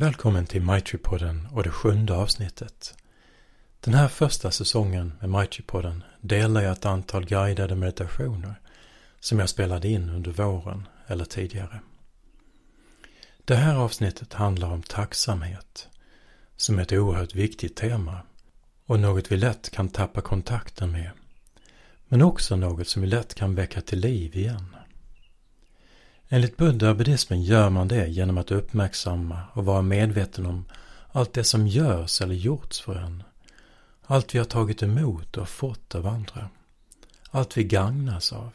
Välkommen till MyTree-podden och det sjunde avsnittet. Den här första säsongen med MyTree-podden delar jag ett antal guidade meditationer som jag spelade in under våren eller tidigare. Det här avsnittet handlar om tacksamhet som är ett oerhört viktigt tema och något vi lätt kan tappa kontakten med. Men också något som vi lätt kan väcka till liv igen. Enligt buddha och buddhismen gör man det genom att uppmärksamma och vara medveten om allt det som görs eller gjorts för en. Allt vi har tagit emot och fått av andra. Allt vi gagnas av.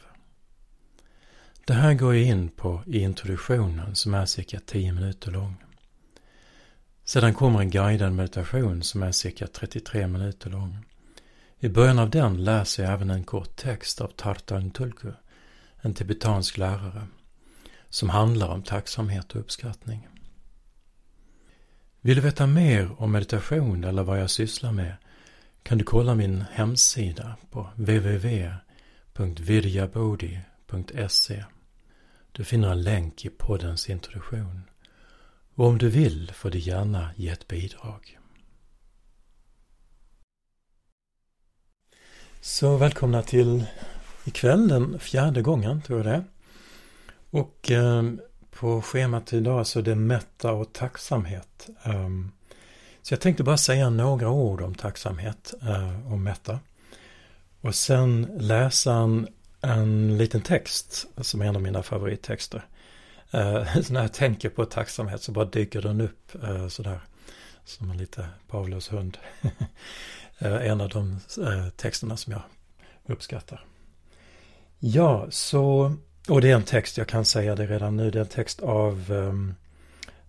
Det här går jag in på i introduktionen som är cirka 10 minuter lång. Sedan kommer en guidad meditation som är cirka 33 minuter lång. I början av den läser jag även en kort text av Tartan Tulku, en tibetansk lärare som handlar om tacksamhet och uppskattning. Vill du veta mer om meditation eller vad jag sysslar med kan du kolla min hemsida på www.virjabodi.se Du finner en länk i poddens introduktion. Och om du vill får du gärna ge ett bidrag. Så välkomna till ikväll, den fjärde gången tror jag det är. Och eh, på schemat idag så är det mätta och tacksamhet. Um, så jag tänkte bara säga några ord om tacksamhet uh, och mätta. Och sen läsa en, en liten text som är en av mina favorittexter. Uh, så när jag tänker på tacksamhet så bara dyker den upp uh, sådär. Som en lite Pavlos hund. en av de texterna som jag uppskattar. Ja, så och det är en text, jag kan säga det redan nu, det är en text av ehm, um,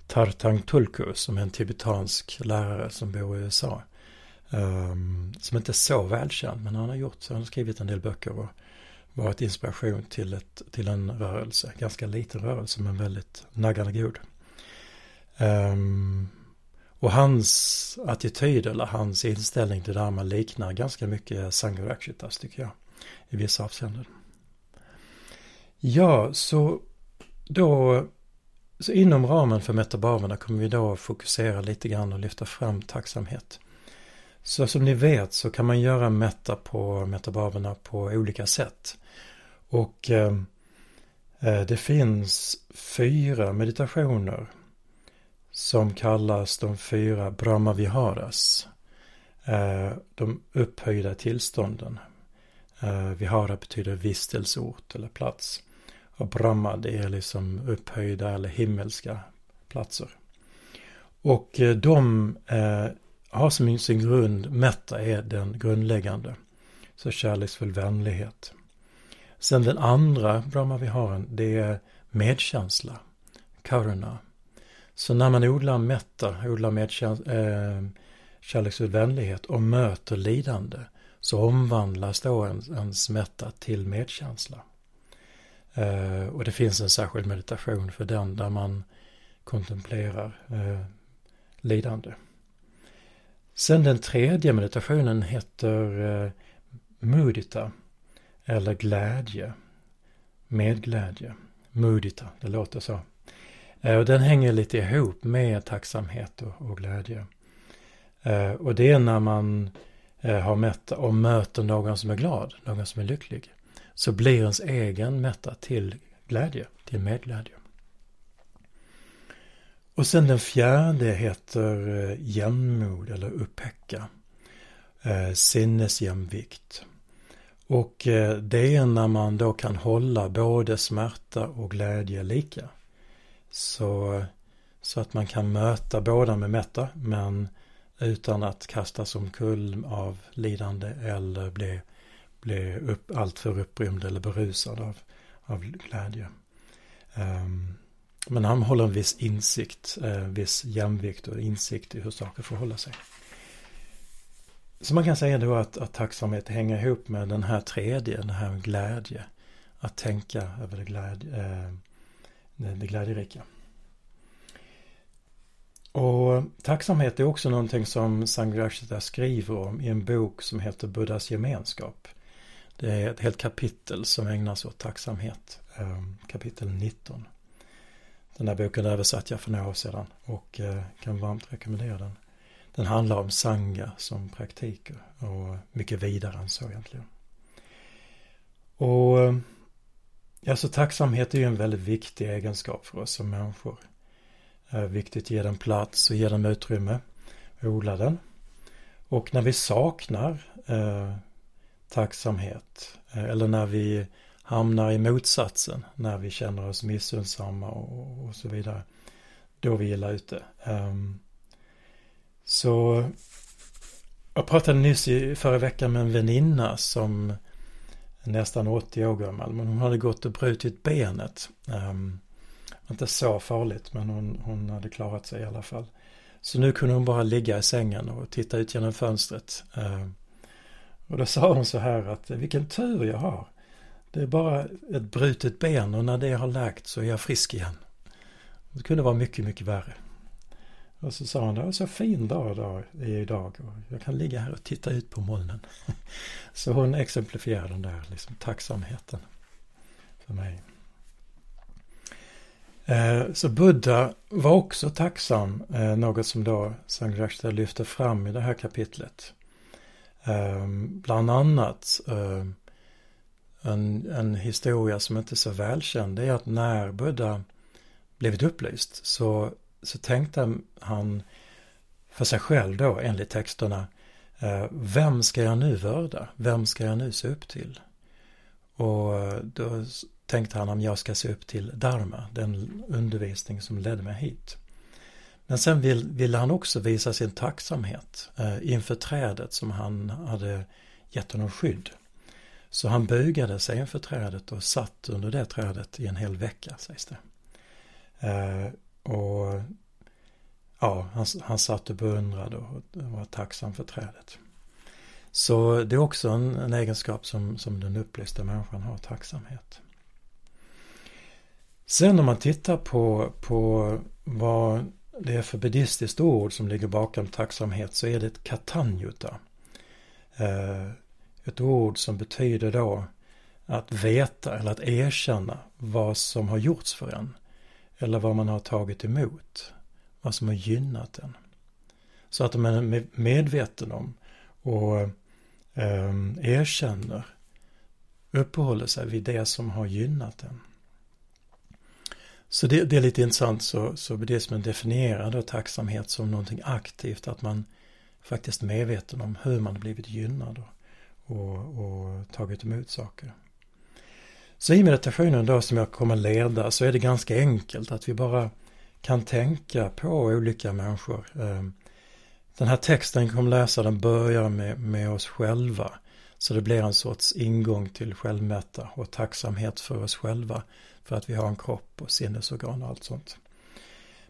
Tartang Tulku som är en tibetansk lärare som bor i USA. Um, ehm, som inte är så välkänd men han har gjort, han har skrivit en del böcker och varit inspiration till, ett, till en rörelse, ganska liten rörelse men väldigt naggande god. Um, och hans attityd eller hans inställning till det här liknar ganska mycket Sangarakshitas tycker jag. I vissa avseenden. Ja, så då så inom ramen för metabaverna kommer vi då fokusera lite grann och lyfta fram tacksamhet. Så som ni vet så kan man göra meta på metabaverna på olika sätt. Och eh, eh det finns fyra meditationer som kallas de fyra Brahmaviharas. Eh, de upphöjda tillstånden. Eh, vihara betyder vistelseort eller plats. Och Brahma det är liksom upphöjda eller himmelska platser. Och eh, de eh, har som sin grund, metta är den grundläggande. Så kärleksfull vänlighet. Sen den andra Brahma vi har, det är medkänsla, karuna. Så när man odlar metta, odlar medkänsla, eh, kärleksfull vänlighet och möter lidande så omvandlas då ens metta till medkänsla. Eh, och det finns en särskild meditation för den där man kontemplerar eh, lidande. Sen den tredje meditationen heter eh, mudita eller glädje. Medglädje. Mudita, det låter så. Eh, och den hänger lite ihop med tacksamhet och, och glädje. Eh, och det är när man eh, har mätt och möter någon som är glad, någon som är lycklig så blir ens egen mätta till glädje, till medglädje. Och sen den fjärde heter eh, jämnmod eller upphäcka. Eh, sinnesjämvikt. Och eh, det är när man då kan hålla både smärta och glädje lika. Så, så att man kan möta båda med mätta men utan att kastas omkull av lidande eller bli bli upp, alltför upprymd eller berusad av, av glädje. Um, men han håller en viss insikt, eh, viss jämvikt och insikt i hur saker förhåller sig. Så man kan säga då att, att tacksamhet hänger ihop med den här tredje, den här glädje. Att tänka över det, glädje, eh, det, glädjerika. Och tacksamhet är också någonting som Sangrashita skriver om i en bok som heter Buddhas gemenskap. Det är ett helt kapitel som ägnas åt tacksamhet. Eh, kapitel 19. Den här boken översatte jag för några år sedan och eh, kan varmt rekommendera den. Den handlar om sanga som praktik och mycket vidare än så egentligen. Och alltså tacksamhet är ju en väldigt viktig egenskap för oss som människor. Det är viktigt att ge den plats och ge den utrymme, odla den. Och när vi saknar tacksamhet eh, eller när vi hamnar i motsatsen, när vi känner oss missunnsamma och, och, så vidare, då vi illa ute. Um, så jag pratade nyss i förra veckan med en väninna som är nästan 80 år gammal, men hon hade gått och brutit benet. Um, inte så farligt, men hon, hon hade klarat sig i alla fall. Så nu kunde hon bara ligga i sängen och titta ut genom fönstret. Um, och då sa hon så här att vilken tur jag har. Det är bara ett brutet ben och när det har läkt så är jag frisk igen. Det kunde vara mycket, mycket värre. Och så sa hon, det var så fin dag idag, idag och jag kan ligga här och titta ut på molnen. Så hon exemplifierar den där liksom, tacksamheten för mig. Eh, så Buddha var också tacksam, eh, något som då Sangrakshta lyfter fram i det här kapitlet. Ehm, bland annat ehm, en, en historia som inte är så välkänd, är att när Buddha blivit upplyst så så tänkte han för sig själv då enligt texterna eh, Vem ska jag nu vörda? Vem ska jag nu se upp till? Och eh, då tänkte han om jag ska se upp till Dharma, den undervisning som ledde mig hit. Men sen vill, ville han också visa sin tacksamhet eh, inför trädet som han hade gett honom skydd. Så han bugade sig inför trädet och satt under det trädet i en hel vecka, sägs det. Eh, och ja, han, han satt och beundrade och var tacksam för trädet. Så det är också en, en egenskap som, som den upplysta människan har, tacksamhet. Sen om man tittar på, på vad det är för buddhistiskt ord som ligger bakom tacksamhet så är det ett katanjuta. Eh, ett ord som betyder då att veta eller att erkänna vad som har gjorts för en. Eller vad man har tagit emot. Vad som har gynnat en. Så att man är medveten om och eh, erkänner, uppehåller sig vid det som har gynnat en. Så det, det är lite intressant så, så buddhismen definierar då tacksamhet som någonting aktivt, att man faktiskt är medveten om hur man blivit gynnad och, och, tagit emot saker. Så i meditationen då som jag kommer leda så är det ganska enkelt att vi bara kan tänka på olika människor. Ehm, den här texten vi kommer läsa den börjar med, med oss själva. Så det blir en sorts ingång till självmätta och tacksamhet för oss själva. För att vi har en kropp och sinnesorgan och allt sånt.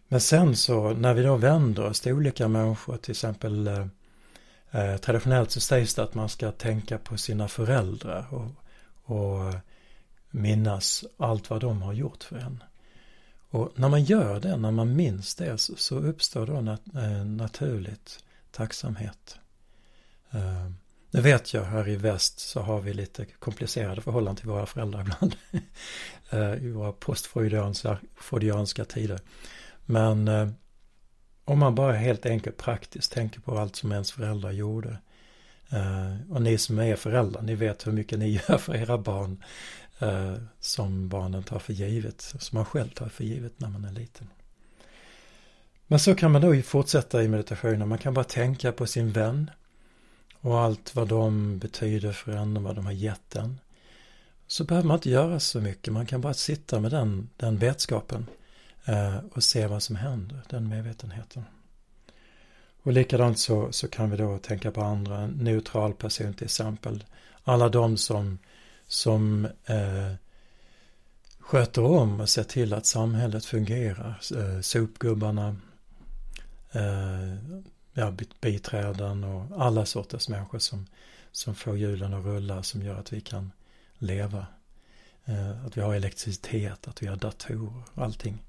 Men sen så när vi då vänder oss till olika människor, till exempel eh, eh, traditionellt så sägs det att man ska tänka på sina föräldrar och, och minnas allt vad de har gjort för en. Och när man gör det, när man minns det, så, så uppstår då nat eh, naturligt tacksamhet. Eh, nu vet jag, här i väst så har vi lite komplicerade förhållanden till våra föräldrar ibland. Eh, I våra postfreudianska tider. Men eh, om man bara helt enkelt praktiskt tänker på allt som ens föräldrar gjorde. Eh, och ni som är föräldrar, ni vet hur mycket ni gör för era barn som barnen tar för givet, som man själv tar för givet när man är liten. Men så kan man då fortsätta i meditationen, man kan bara tänka på sin vän och allt vad de betyder för en och vad de har gett en. Så behöver man inte göra så mycket, man kan bara sitta med den, den vetskapen eh, och se vad som händer, den medvetenheten. Och likadant så, så kan vi då tänka på andra, en neutral person till exempel. Alla de som som eh, sköter om och ser till att samhället fungerar. Eh, sopgubbarna, eh, ja, biträden och alla sorters människor som, som får hjulen att rulla som gör att vi kan leva. Eh, att vi har elektricitet, att vi har datorer och allting.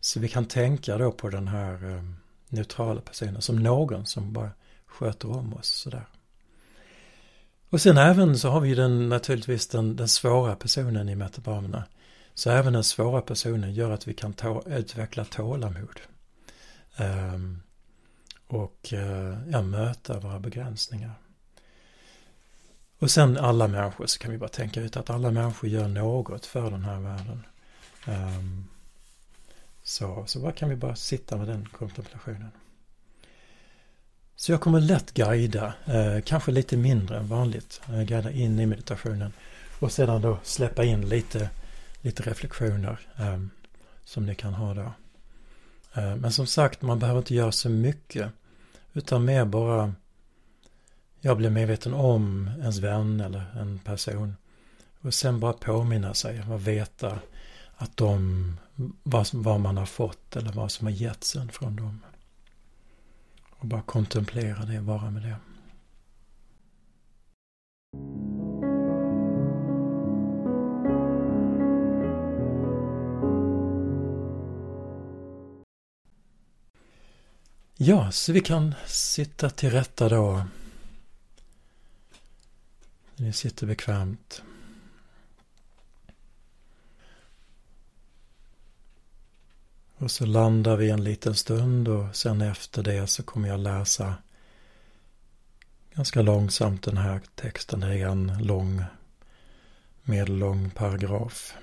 Så vi kan tänka då på den här eh, neutrala personen som någon som bara sköter om oss sådär. Och sen även så har vi den naturligtvis den, den svåra personen i metabamerna. Så även den svåra personen gör att vi kan ta, utveckla tålamod. Um, och eh, ja, möta våra begränsningar. Och sen alla människor så kan vi bara tänka ut att alla människor gör något för den här världen. Um, så, så bara kan vi bara sitta med den kontemplationen. Så jag kommer lätt guida, eh, kanske lite mindre än vanligt, eh, guida in i meditationen. Och sedan då släppa in lite, lite reflektioner eh, som ni kan ha då. Ehm, men som sagt, man behöver inte göra så mycket. Utan mer bara, jag blir medveten om ens vän eller en person. Och sen bara påminna sig och veta att de, vad, vad man har fått eller vad som har getts en från dem. Och bara kontemplera det, vara med det. Ja, så vi kan sitta till rätta då. Ni sitter bekvämt. Och så landar vi en liten stund och sen efter det så kommer jag läsa ganska långsamt den här texten. Det är en lång, medellång paragraf.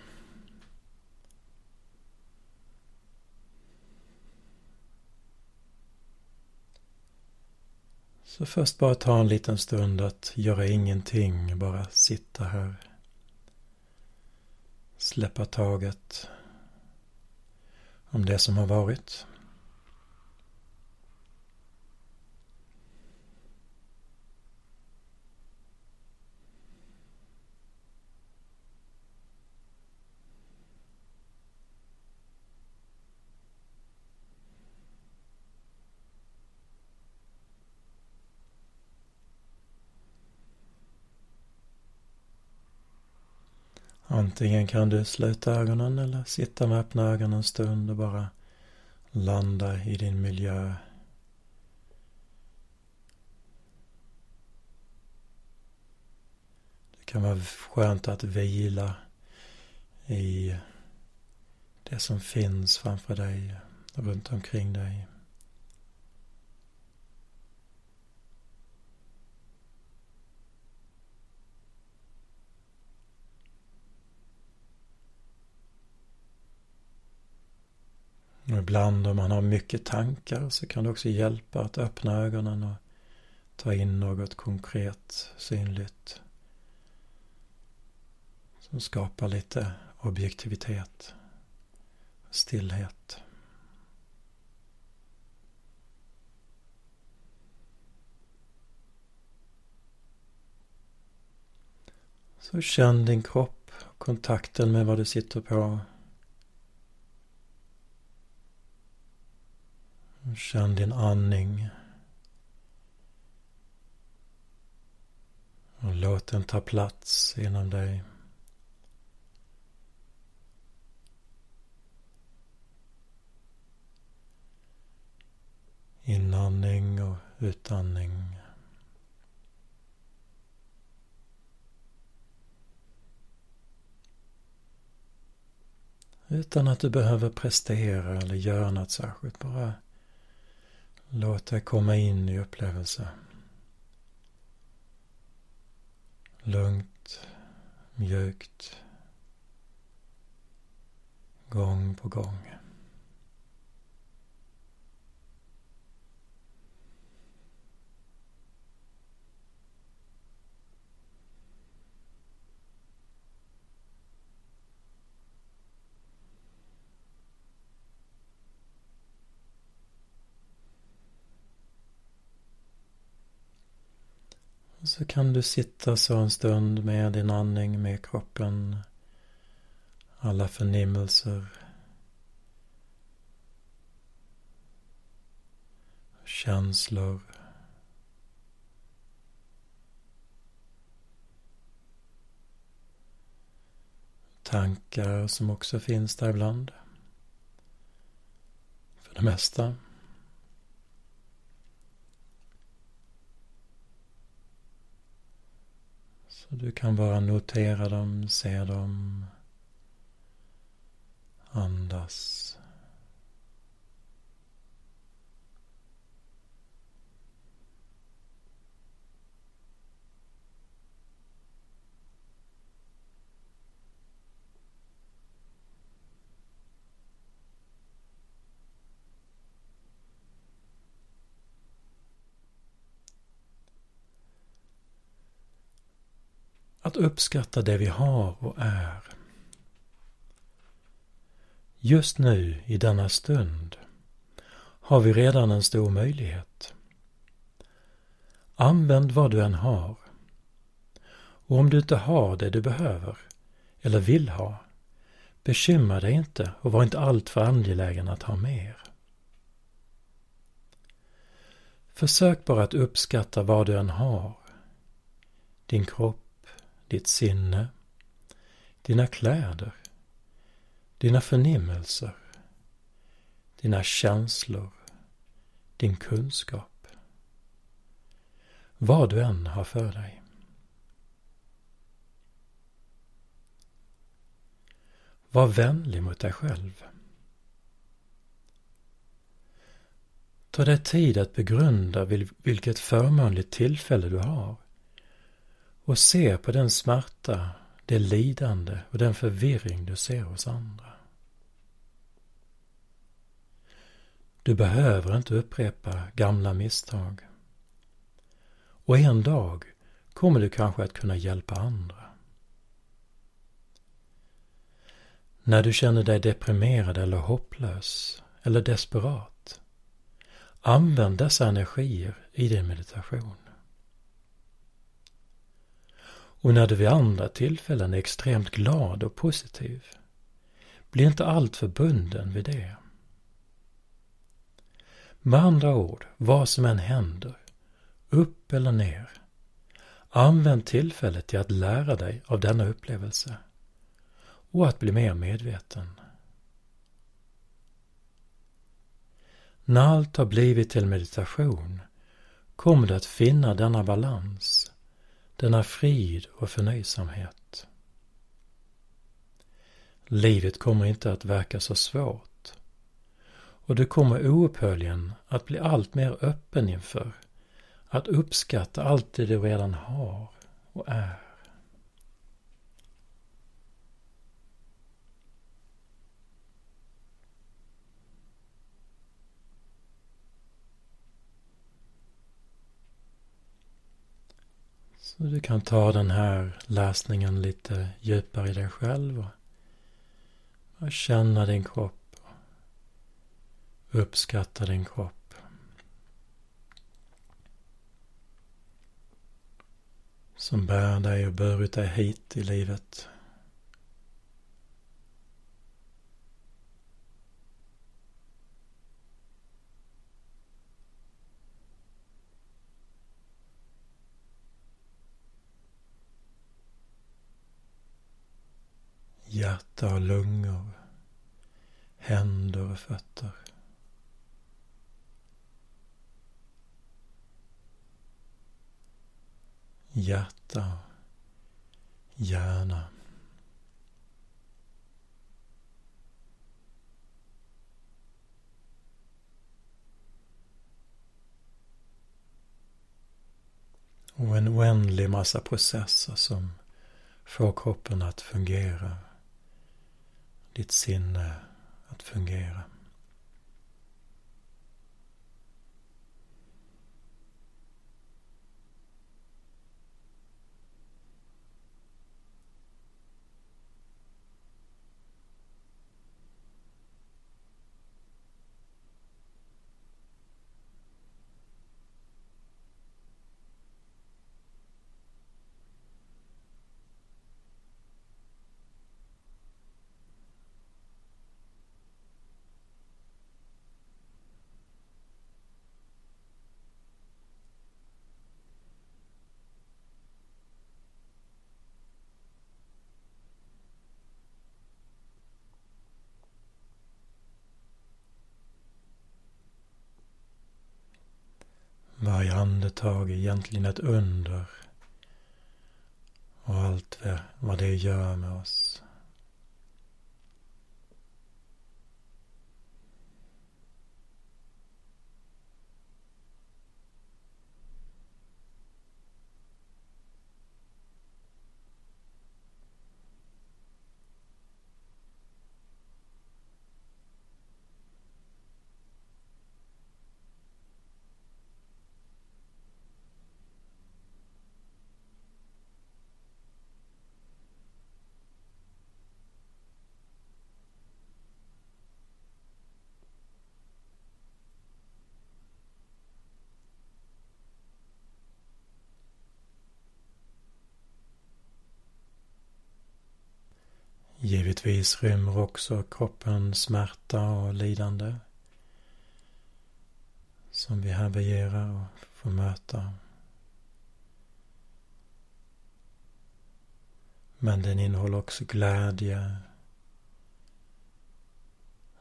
Så först bara ta en liten stund att göra ingenting, bara sitta här. Släppa taget om det som har varit. Antingen kan du sluta ögonen eller sitta med öppna ögon en stund och bara landa i din miljö. Det kan vara skönt att vila i det som finns framför dig, runt omkring dig. Och ibland om man har mycket tankar så kan det också hjälpa att öppna ögonen och ta in något konkret, synligt. Som skapar lite objektivitet, stillhet. Så känn din kropp, kontakten med vad du sitter på. Känn din andning. Och låt den ta plats inom dig. Inandning och utandning. Utan att du behöver prestera eller göra något särskilt. Bara Låt dig komma in i upplevelsen. Lugnt, mjukt, gång på gång. Så kan du sitta så en stund med din andning, med kroppen, alla förnimmelser. Känslor. Tankar som också finns där ibland. För det mesta. Så du kan bara notera dem, se dem, andas. Att uppskatta det vi har och är. Just nu, i denna stund, har vi redan en stor möjlighet. Använd vad du än har. Och om du inte har det du behöver, eller vill ha, bekymra dig inte och var inte alltför angelägen att ha mer. Försök bara att uppskatta vad du än har. Din kropp, ditt sinne, dina kläder, dina förnimmelser, dina känslor, din kunskap. Vad du än har för dig. Var vänlig mot dig själv. Ta dig tid att begrunda vilket förmånligt tillfälle du har och se på den smärta, det lidande och den förvirring du ser hos andra. Du behöver inte upprepa gamla misstag. Och en dag kommer du kanske att kunna hjälpa andra. När du känner dig deprimerad eller hopplös eller desperat, använd dessa energier i din meditation. Och när du vid andra tillfällen är extremt glad och positiv, bli inte alltför bunden vid det. Med andra ord, vad som än händer, upp eller ner, använd tillfället till att lära dig av denna upplevelse och att bli mer medveten. När allt har blivit till meditation kommer du att finna denna balans denna frid och förnöjsamhet. Livet kommer inte att verka så svårt och du kommer oupphörligen att bli allt mer öppen inför att uppskatta allt det du redan har och är. Så du kan ta den här läsningen lite djupare i dig själv och känna din kropp. Uppskatta din kropp. Som bär dig och burit dig hit i livet. Hjärta och lungor, händer och fötter. Hjärta, hjärna. Och en oändlig massa processer som får kroppen att fungera ditt sinne att fungera. Varje andetag är egentligen ett under. Och allt vad det gör med oss. Givetvis rymmer också kroppen smärta och lidande som vi härbärgerar och får möta. Men den innehåller också glädje,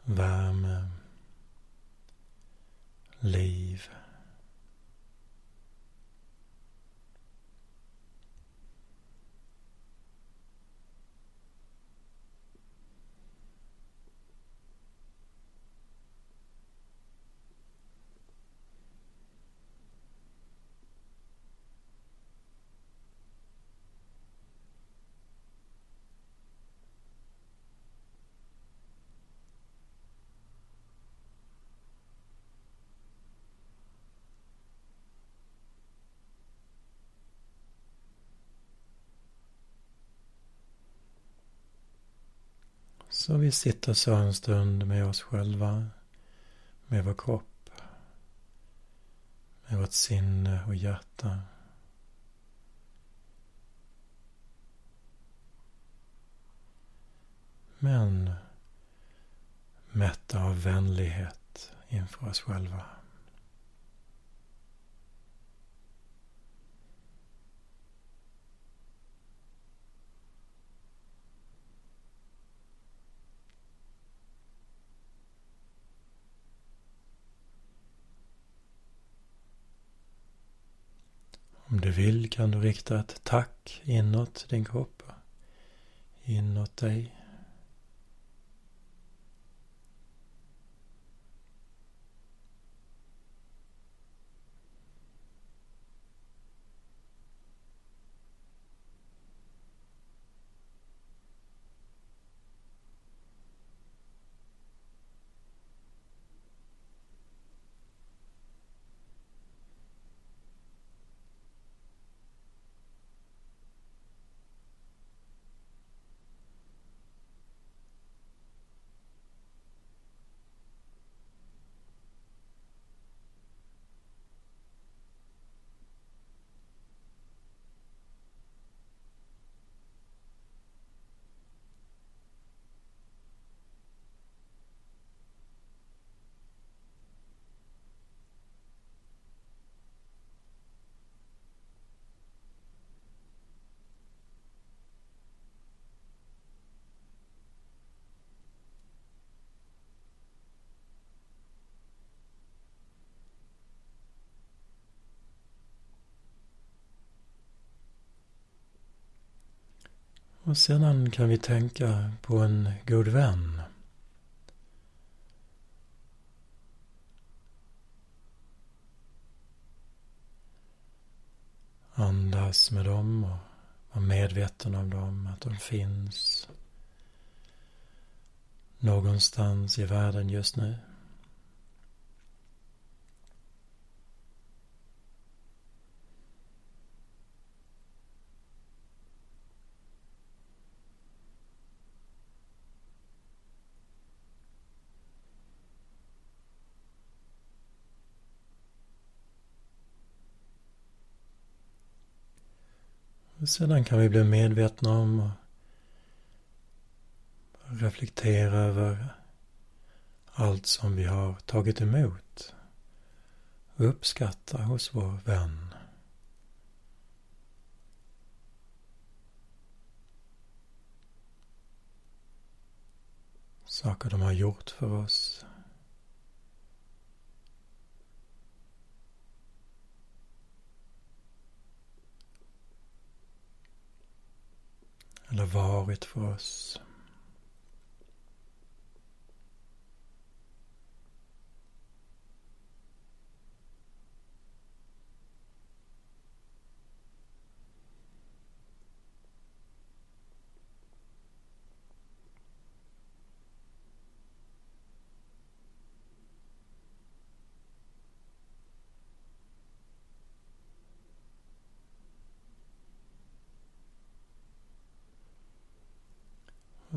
värme, liv. Så vi sitter så en stund med oss själva, med vår kropp, med vårt sinne och hjärta. Men mätta av vänlighet inför oss själva. Vill kan du rikta ett tack inåt din kropp, inåt dig. Och sedan kan vi tänka på en god vän. Andas med dem och var medveten om dem, att de finns någonstans i världen just nu. Sedan kan vi bli medvetna om och reflektera över allt som vi har tagit emot och uppskatta hos vår vän. Saker de har gjort för oss. Varit för oss.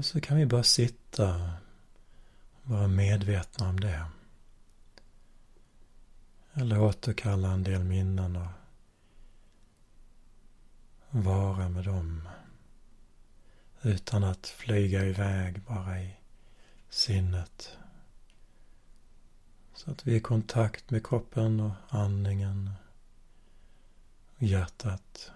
Så kan vi bara sitta och vara medvetna om det. Eller återkalla en del minnen och vara med dem Utan att flyga iväg bara i sinnet. Så att vi är i kontakt med kroppen och andningen och hjärtat.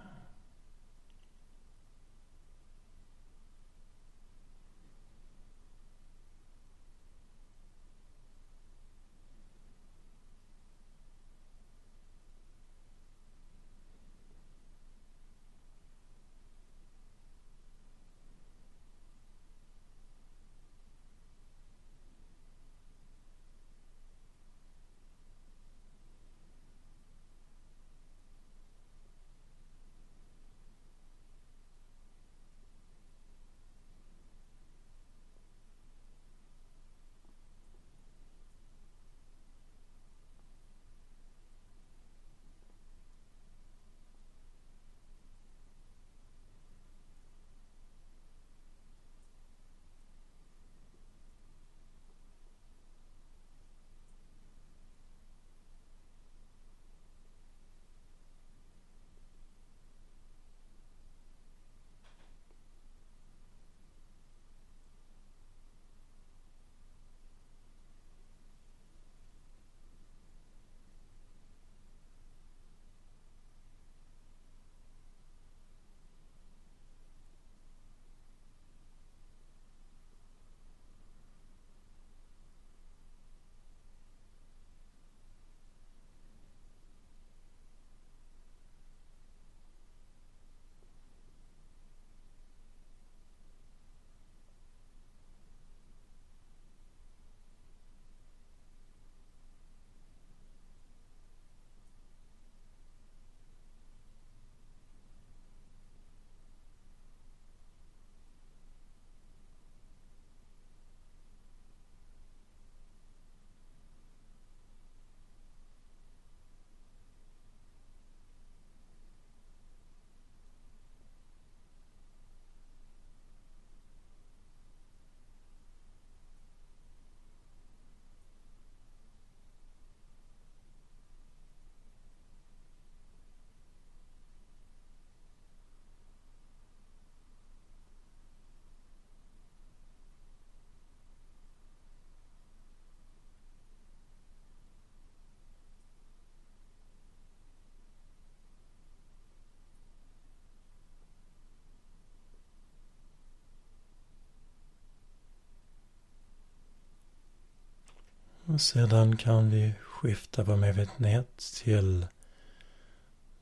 Och sedan kan vi skifta vår medvetenhet till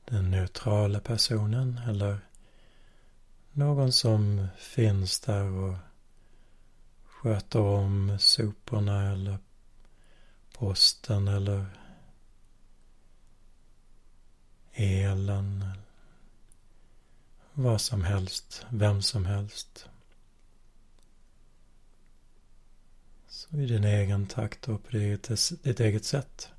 den neutrala personen eller någon som finns där och sköter om soporna eller posten eller elen. Vad som helst, vem som helst. Så i din egen takt och på ditt, ditt eget sätt.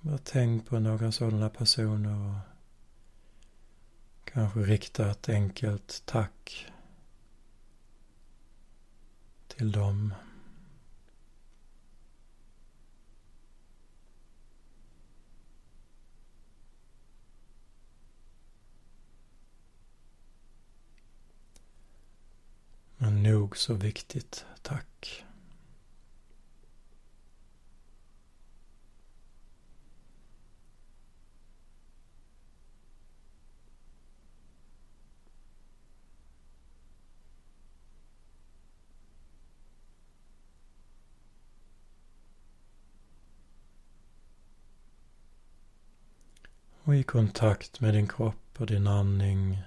Bara tänk på några sådana personer och kanske rikta ett enkelt tack till dem. Men nog så viktigt, tack. Och i kontakt med din kropp och din andning,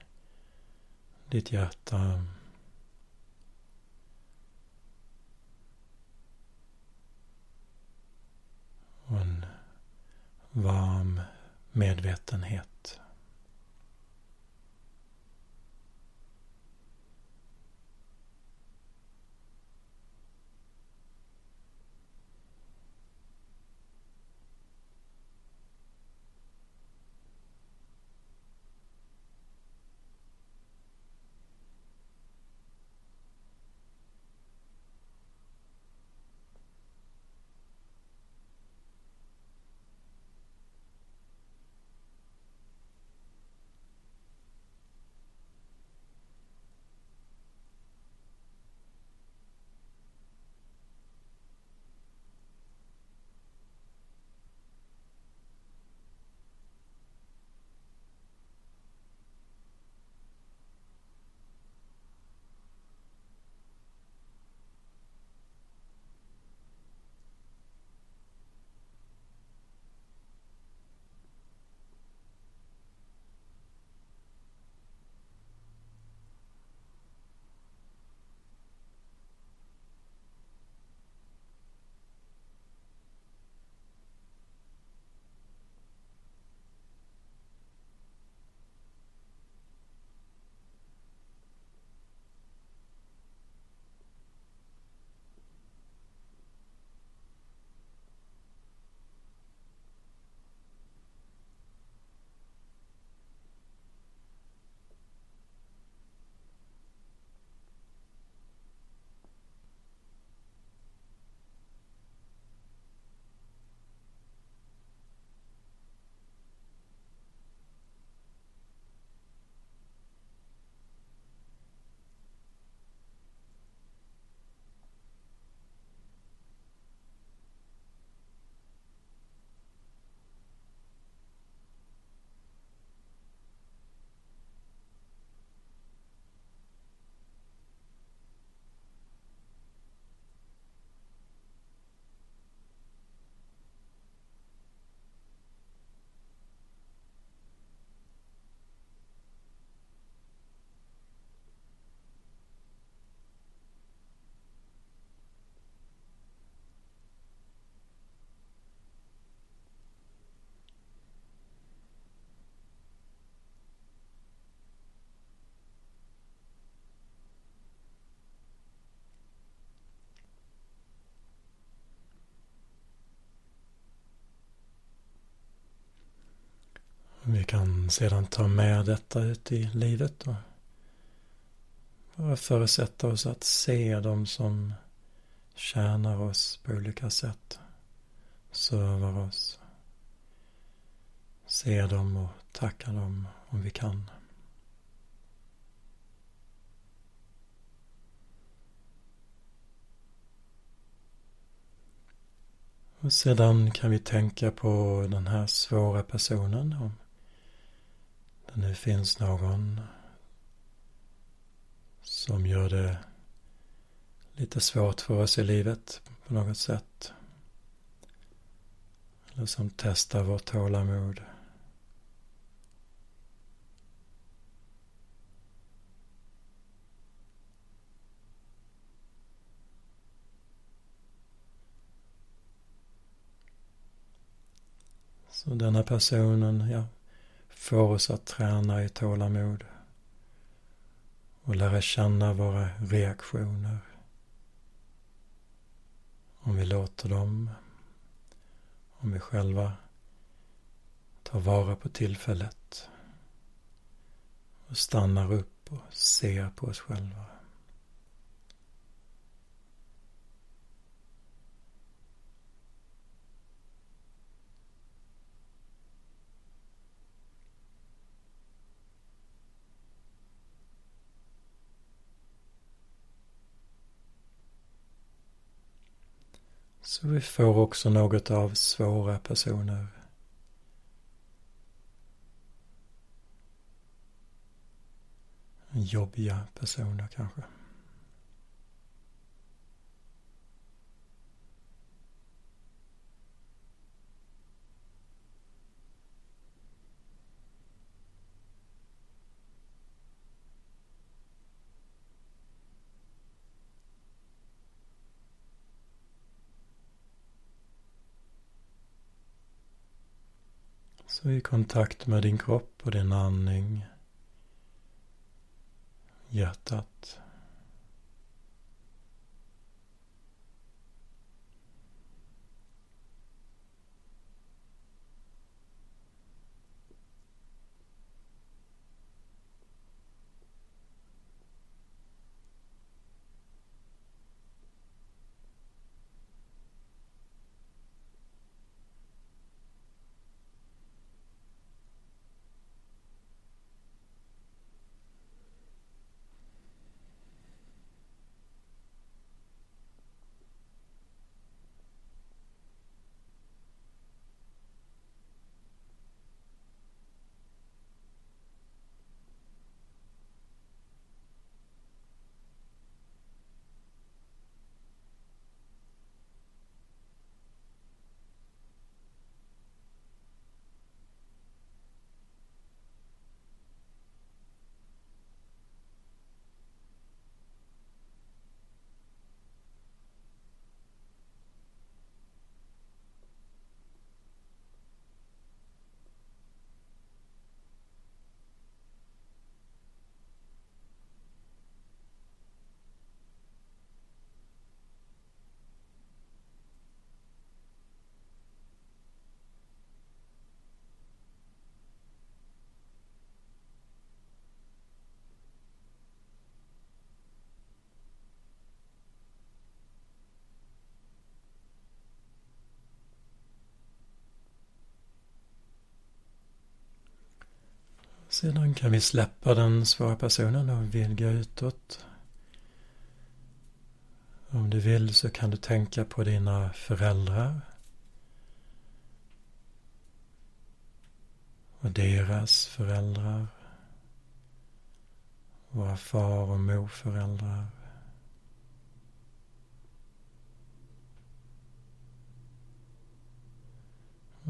ditt hjärta. Och en varm medvetenhet. Sedan ta med detta ut i livet och bara förutsätta oss att se dem som tjänar oss på olika sätt. Servar oss. Se dem och tacka dem om vi kan. Och sedan kan vi tänka på den här svåra personen. Om det nu finns någon som gör det lite svårt för oss i livet på något sätt. Eller som testar vårt tålamod. Så denna personen, ja, får oss att träna i tålamod och lära känna våra reaktioner. Om vi låter dem, om vi själva tar vara på tillfället och stannar upp och ser på oss själva. Så vi får också något av svåra personer. Jobbiga personer kanske. Så i kontakt med din kropp och din andning. Hjärtat. Sedan kan vi släppa den svåra personen och vidga utåt. Om du vill så kan du tänka på dina föräldrar. Och deras föräldrar. Våra far och morföräldrar.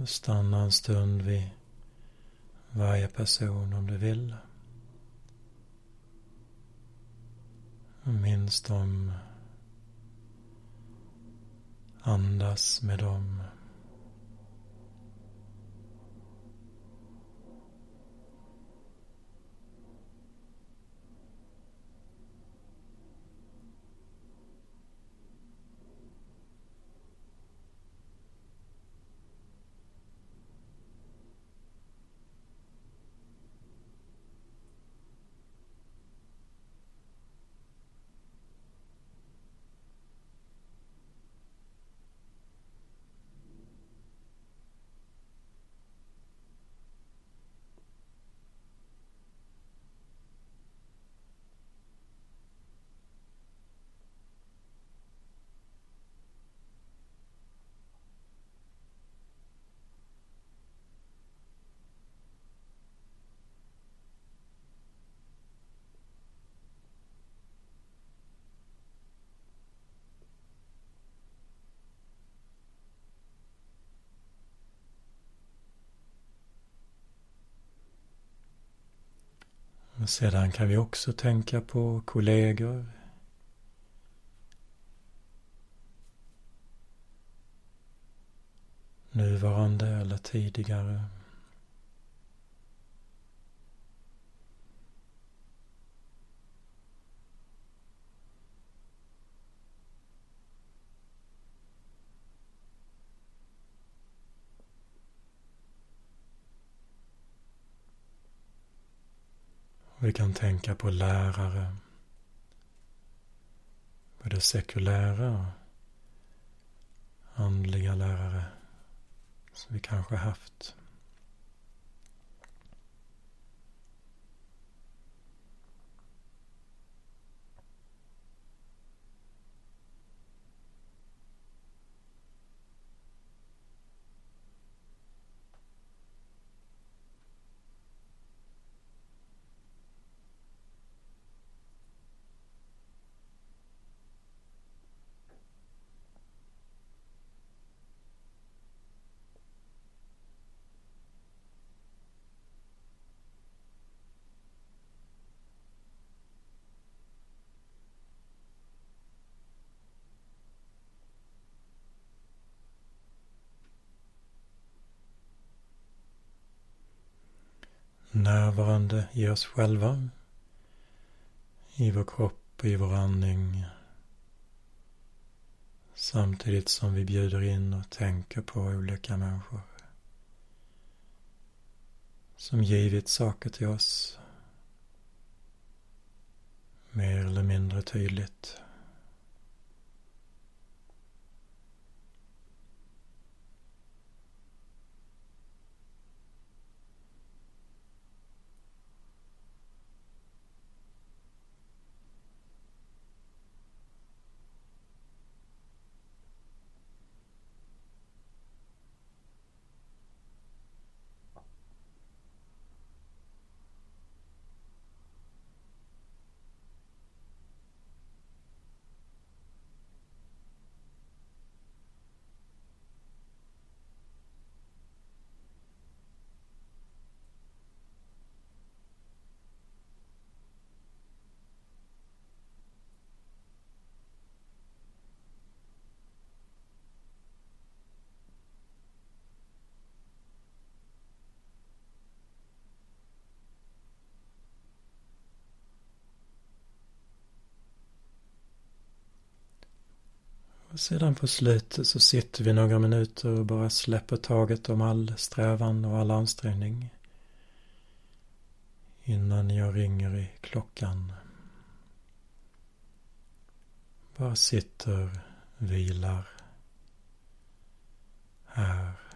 Stanna en stund vid varje person om du vill. Minns dem. Andas med dem. Och sedan kan vi också tänka på kollegor. Nuvarande eller tidigare. Vi kan tänka på lärare, både sekulära och andliga lärare som vi kanske haft. Närvarande i oss själva, i vår kropp och i vår andning. Samtidigt som vi bjuder in och tänker på olika människor som givit saker till oss mer eller mindre tydligt. Sedan på slutet så sitter vi några minuter och bara släpper taget om all strävan och all ansträngning. Innan jag ringer i klockan. Bara sitter, vilar här.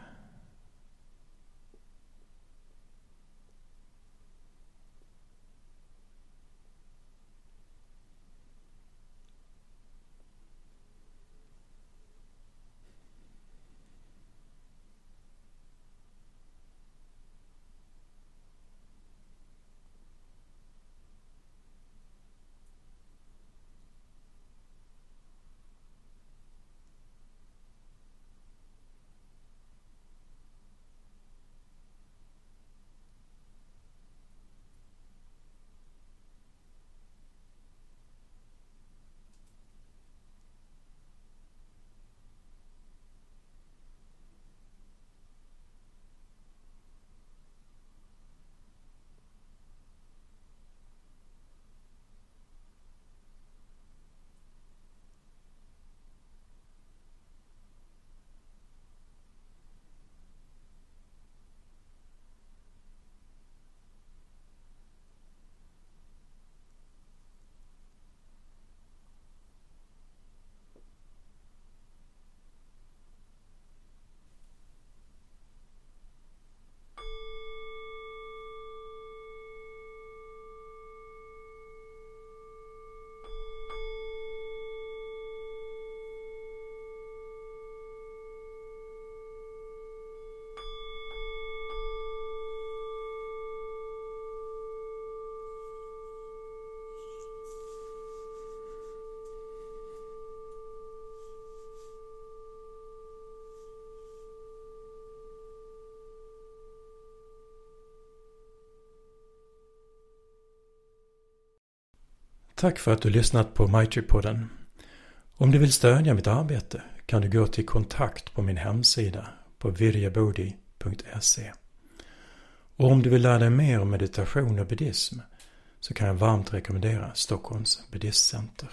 Tack för att du lyssnat på Maitri-podden. Om du vill stödja mitt arbete kan du gå till kontakt på min hemsida på virjabodi.se. Och om du vill lära dig mer om meditation och buddhism så kan jag varmt rekommendera Stockholms buddhistcenter.